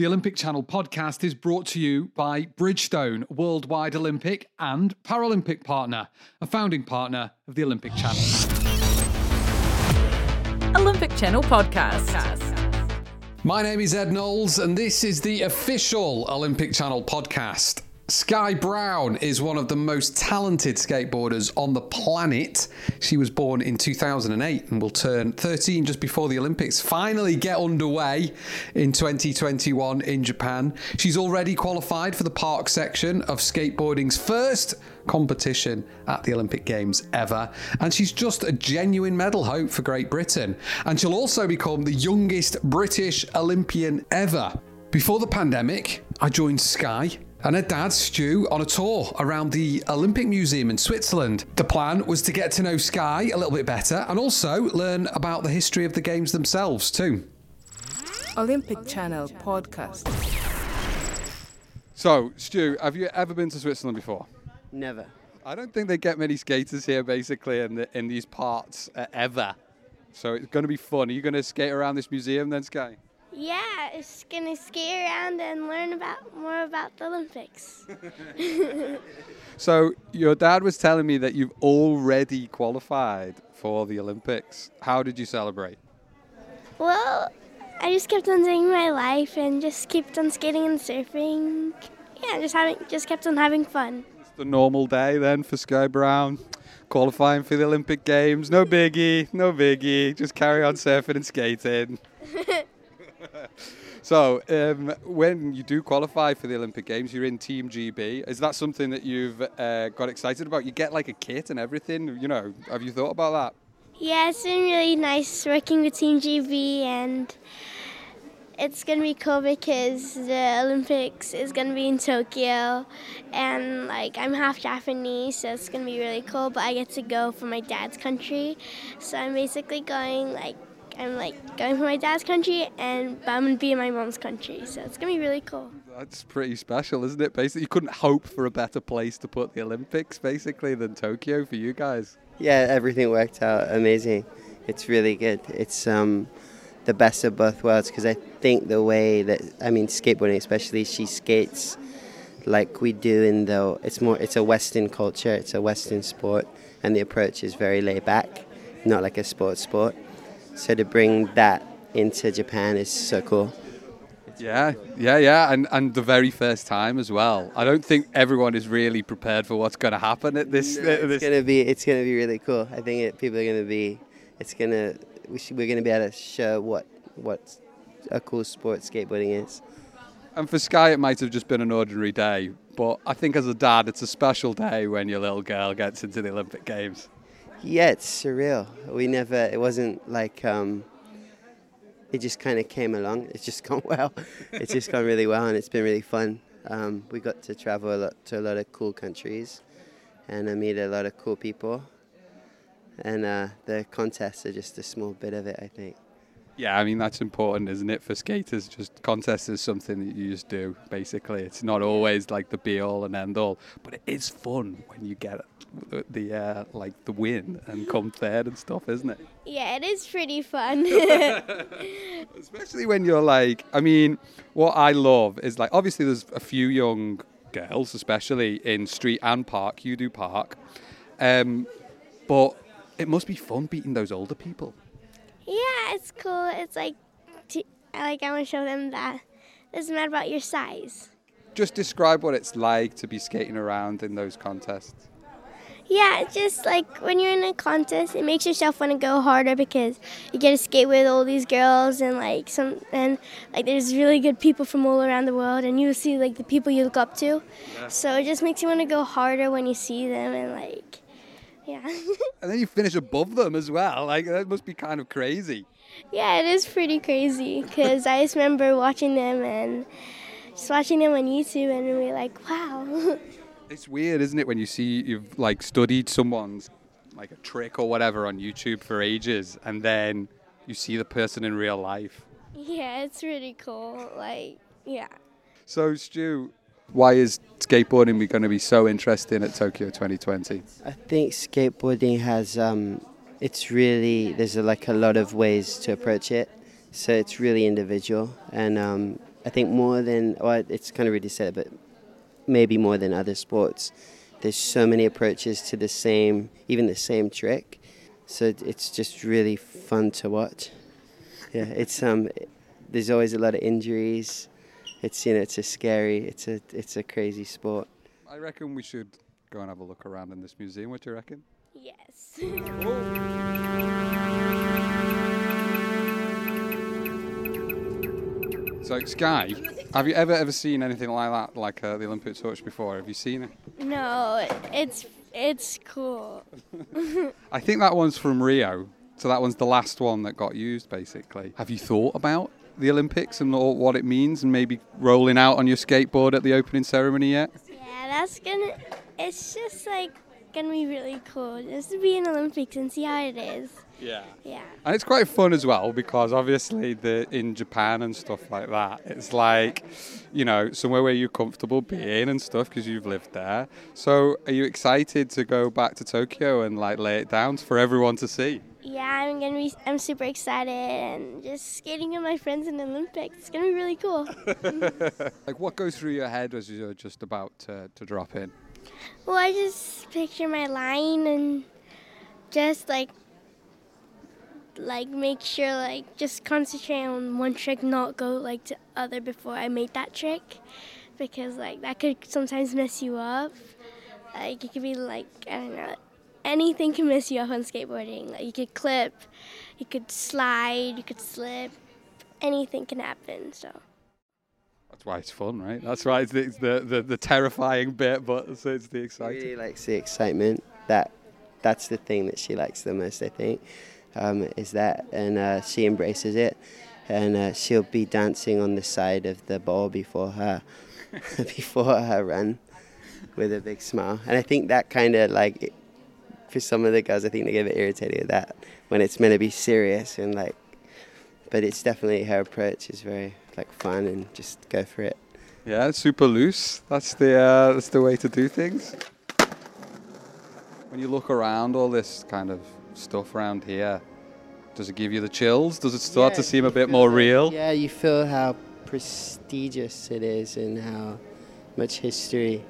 The Olympic Channel podcast is brought to you by Bridgestone, worldwide Olympic and Paralympic partner, a founding partner of the Olympic Channel. Olympic Channel podcast. My name is Ed Knowles, and this is the official Olympic Channel podcast. Sky Brown is one of the most talented skateboarders on the planet. She was born in 2008 and will turn 13 just before the Olympics finally get underway in 2021 in Japan. She's already qualified for the park section of skateboarding's first competition at the Olympic Games ever. And she's just a genuine medal hope for Great Britain. And she'll also become the youngest British Olympian ever. Before the pandemic, I joined Sky and her dad, Stu, on a tour around the Olympic Museum in Switzerland. The plan was to get to know Sky a little bit better and also learn about the history of the Games themselves, too. Olympic Channel podcast. So, Stu, have you ever been to Switzerland before? Never. I don't think they get many skaters here, basically, in, the, in these parts uh, ever. So it's going to be fun. Are you going to skate around this museum then, Sky? Yeah, it's gonna skate around and learn about more about the Olympics. so your dad was telling me that you've already qualified for the Olympics. How did you celebrate? Well, I just kept on doing my life and just kept on skating and surfing. Yeah, just having just kept on having fun. It's the normal day then for Sky Brown. Qualifying for the Olympic Games, no biggie, no biggie. Just carry on surfing and skating. so, um, when you do qualify for the Olympic Games, you're in Team GB. Is that something that you've uh, got excited about? You get like a kit and everything. You know, have you thought about that? Yeah, it's been really nice working with Team GB, and it's gonna be cool because the Olympics is gonna be in Tokyo, and like I'm half Japanese, so it's gonna be really cool. But I get to go for my dad's country, so I'm basically going like I'm like going for my dad's country, and I'm gonna be in my mom's country. So it's gonna be really cool. That's pretty special, isn't it? Basically, you couldn't hope for a better place to put the Olympics, basically, than Tokyo for you guys. Yeah, everything worked out amazing. It's really good. It's um, the best of both worlds because I think the way that I mean skateboarding, especially, she skates like we do in the. It's more. It's a Western culture. It's a Western sport, and the approach is very laid back, not like a sports sport. So to bring that into Japan is so cool. Yeah, yeah, yeah, and and the very first time as well. I don't think everyone is really prepared for what's going to happen at this. No, it's this. gonna be it's gonna be really cool. I think it, people are gonna be. It's gonna we should, we're gonna be able to show what what a cool sport skateboarding is. And for Sky, it might have just been an ordinary day, but I think as a dad, it's a special day when your little girl gets into the Olympic Games. Yeah, it's surreal. We never. It wasn't like. Um, it just kind of came along. It's just gone well. it's just gone really well, and it's been really fun. Um, we got to travel a lot to a lot of cool countries, and I meet a lot of cool people. And uh, the contests are just a small bit of it, I think. Yeah, I mean that's important, isn't it, for skaters? Just contest is something that you just do. Basically, it's not always like the be all and end all, but it is fun when you get the, the uh, like the win and come third and stuff, isn't it? Yeah, it is pretty fun. Especially when you're like, I mean, what I love is like obviously there's a few young girls, especially in street and park. You do park, um, but it must be fun beating those older people. Yeah, it's cool. It's like, I like I want to show them that it doesn't matter about your size. Just describe what it's like to be skating around in those contests. Yeah, just like when you're in a contest, it makes yourself want to go harder because you get to skate with all these girls and like some and like there's really good people from all around the world and you see like the people you look up to. Yeah. So it just makes you want to go harder when you see them and like yeah. and then you finish above them as well. Like that must be kind of crazy. Yeah, it is pretty crazy because I just remember watching them and just watching them on YouTube and we're like, wow. It's weird, isn't it, when you see you've like studied someone's like a trick or whatever on YouTube for ages, and then you see the person in real life. Yeah, it's really cool. Like, yeah. So, Stu, why is skateboarding going to be so interesting at Tokyo 2020? I think skateboarding has, um, it's really, there's a, like a lot of ways to approach it. So it's really individual, and um, I think more than well, it's kind of really said, but maybe more than other sports. There's so many approaches to the same, even the same trick. So it's just really fun to watch. Yeah, it's um, there's always a lot of injuries. It's you know, it's a scary, it's a it's a crazy sport. I reckon we should go and have a look around in this museum. What do you reckon? Yes. So, Sky, have you ever ever seen anything like that, like uh, the Olympic torch before? Have you seen it? no, it's it's cool. I think that one's from Rio. So that one's the last one that got used, basically. Have you thought about the Olympics and all, what it means, and maybe rolling out on your skateboard at the opening ceremony yet? Yeah, that's gonna. It's just like gonna be really cool just to be in Olympics and see how it is. Yeah. Yeah. And it's quite fun as well because obviously the in Japan and stuff like that, it's like, you know, somewhere where you're comfortable being and stuff because you've lived there. So are you excited to go back to Tokyo and like lay it down for everyone to see? Yeah, I'm gonna be. I'm super excited and just skating with my friends in the Olympics. It's gonna be really cool. Like what goes through your head as you're just about to, to drop in? well, I just picture my line and just like like make sure like just concentrate on one trick, not go like to other before I make that trick, because like that could sometimes mess you up. Like it could be like I don't know, anything can mess you up on skateboarding. Like you could clip, you could slide, you could slip, anything can happen. So. That's why it's fun, right? That's why it's the, the, the, the terrifying bit, but it's, it's the She exciting. really likes the excitement. That that's the thing that she likes the most. I think um, is that, and uh, she embraces it. And uh, she'll be dancing on the side of the ball before her before her run with a big smile. And I think that kind of like for some of the girls, I think they get a bit irritated at that when it's meant to be serious and like. But it's definitely her approach is very like fun and just go for it. Yeah, it's super loose. That's the uh, that's the way to do things. When you look around all this kind of stuff around here, does it give you the chills? Does it start to seem a bit more that- real? Yeah, you feel how prestigious it is and how much history.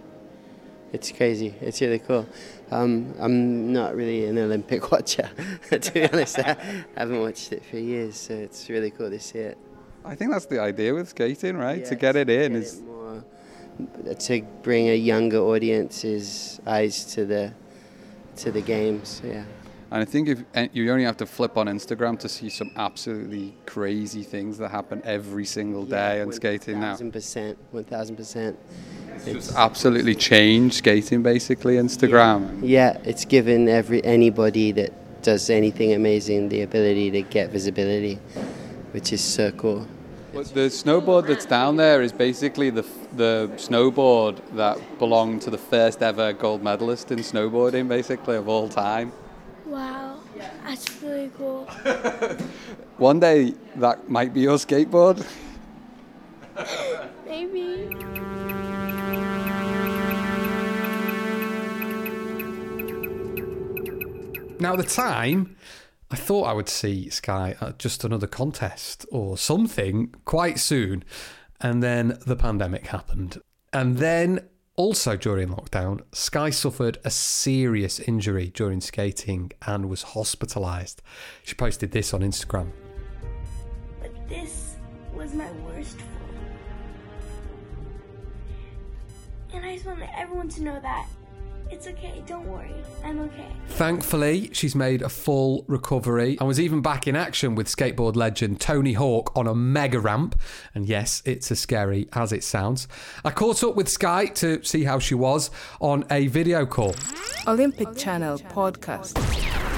It's crazy. It's really cool. Um, I'm not really an Olympic watcher, to be honest. I haven't watched it for years, so it's really cool to see it. I think that's the idea with skating, right? to get it in get is it more, to bring a younger audience's eyes to the to the games. Yeah. And I think if you only have to flip on Instagram to see some absolutely crazy things that happen every single day on skating now. Thousand percent. One thousand percent. It's absolutely changed skating basically Instagram. Yeah, it's given every anybody that does anything amazing the ability to get visibility, which is so cool. But the snowboard that's down there is basically the the snowboard that belonged to the first ever gold medalist in snowboarding, basically of all time. Wow, that's really cool. One day that might be your skateboard. Now, the time, I thought I would see Sky at just another contest or something quite soon. And then the pandemic happened. And then, also during lockdown, Sky suffered a serious injury during skating and was hospitalised. She posted this on Instagram. But this was my worst fall. And I just want everyone to know that it's okay. Don't worry. I'm okay. Thankfully, she's made a full recovery and was even back in action with skateboard legend Tony Hawk on a mega ramp. And yes, it's as scary as it sounds. I caught up with Sky to see how she was on a video call. Olympic Channel podcast.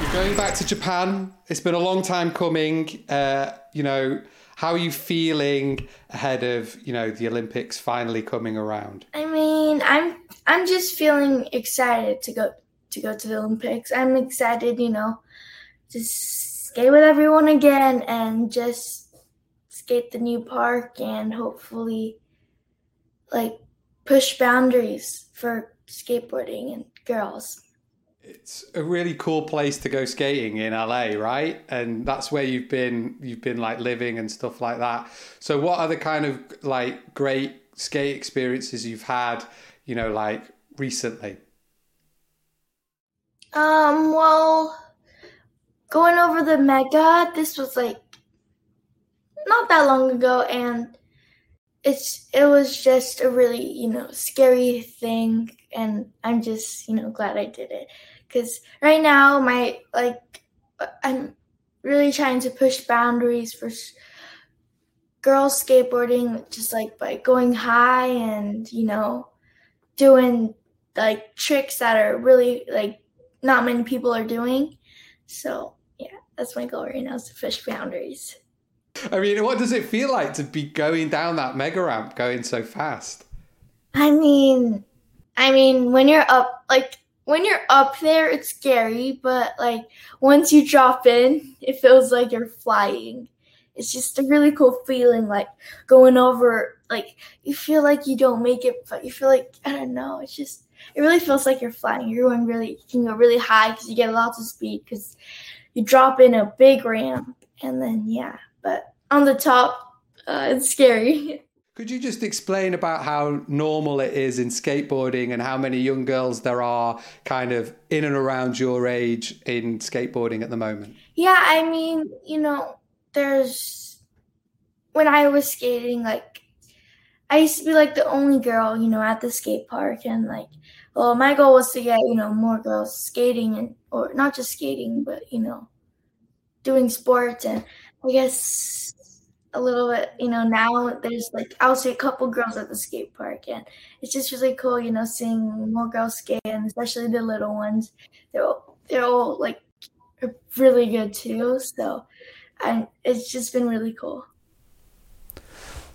You're going back to Japan. It's been a long time coming. Uh, you know, how are you feeling ahead of, you know, the Olympics finally coming around? I mean, I'm I'm just feeling excited to go to go to the Olympics. I'm excited, you know, to skate with everyone again and just skate the new park and hopefully like push boundaries for skateboarding and girls. It's a really cool place to go skating in LA, right? And that's where you've been you've been like living and stuff like that. So what are the kind of like great skate experiences you've had, you know, like recently? Um, well, going over the mega, this was like not that long ago, and it's it was just a really you know scary thing, and I'm just you know glad I did it because right now my like I'm really trying to push boundaries for girls skateboarding, just like by going high and you know doing like tricks that are really like not many people are doing. So yeah, that's my goal right now is to push boundaries. I mean, what does it feel like to be going down that mega ramp going so fast? I mean, I mean, when you're up, like when you're up there, it's scary, but like once you drop in, it feels like you're flying. It's just a really cool feeling, like going over. Like you feel like you don't make it, but you feel like I don't know. It's just it really feels like you're flying. You're going really, you can go really high because you get lots of speed because you drop in a big ramp, and then yeah. But on the top, uh, it's scary. Could you just explain about how normal it is in skateboarding and how many young girls there are kind of in and around your age in skateboarding at the moment? Yeah, I mean, you know, there's when I was skating, like I used to be like the only girl, you know, at the skate park, and like, well, my goal was to get you know more girls skating and or not just skating, but you know, doing sports, and I guess a little bit, you know, now there's like I'll see a couple girls at the skate park, and it's just really cool, you know, seeing more girls skate, and especially the little ones. They're all, they're all like really good too. So, and it's just been really cool.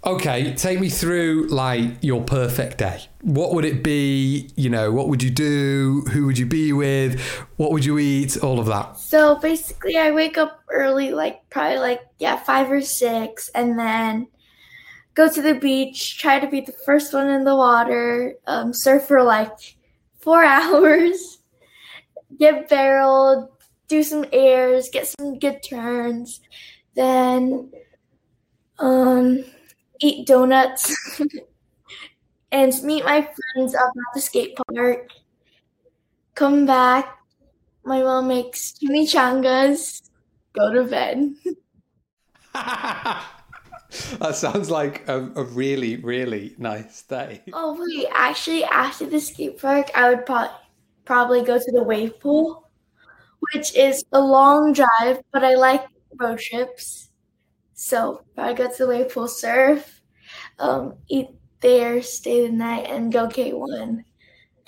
Okay, take me through like your perfect day. What would it be? You know, what would you do? Who would you be with? What would you eat? All of that. So basically, I wake up early, like probably like yeah five or six, and then go to the beach. Try to be the first one in the water. Um, surf for like four hours. Get barreled. Do some airs. Get some good turns. Then, um eat donuts and meet my friends up at the skate park. Come back. My mom makes chimichangas. Go to bed. that sounds like a, a, really, really nice day. Oh, wait. Actually, after the skate park, I would pro- probably go to the wave pool, which is a long drive, but I like road trips. So I go to the wave pool, surf, um, eat there, stay the night, and go K1.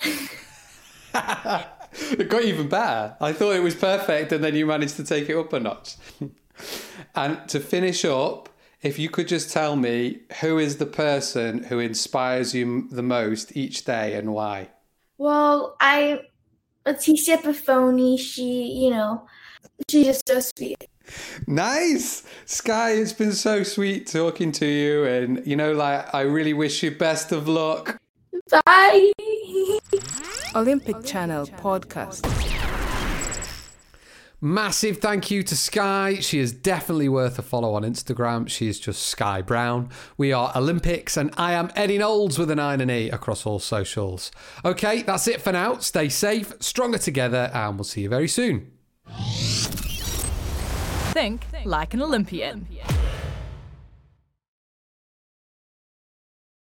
it got even better. I thought it was perfect, and then you managed to take it up a notch. and to finish up, if you could just tell me who is the person who inspires you the most each day and why? Well, I, Leticia Bufoni, she, you know, she's just so sweet. Nice. Sky, it's been so sweet talking to you. And, you know, like, I really wish you best of luck. Bye. Olympic Channel podcast. Massive thank you to Sky. She is definitely worth a follow on Instagram. She is just Sky Brown. We are Olympics, and I am Eddie Knowles with an I and an E across all socials. Okay, that's it for now. Stay safe, stronger together, and we'll see you very soon. Think like an Olympian.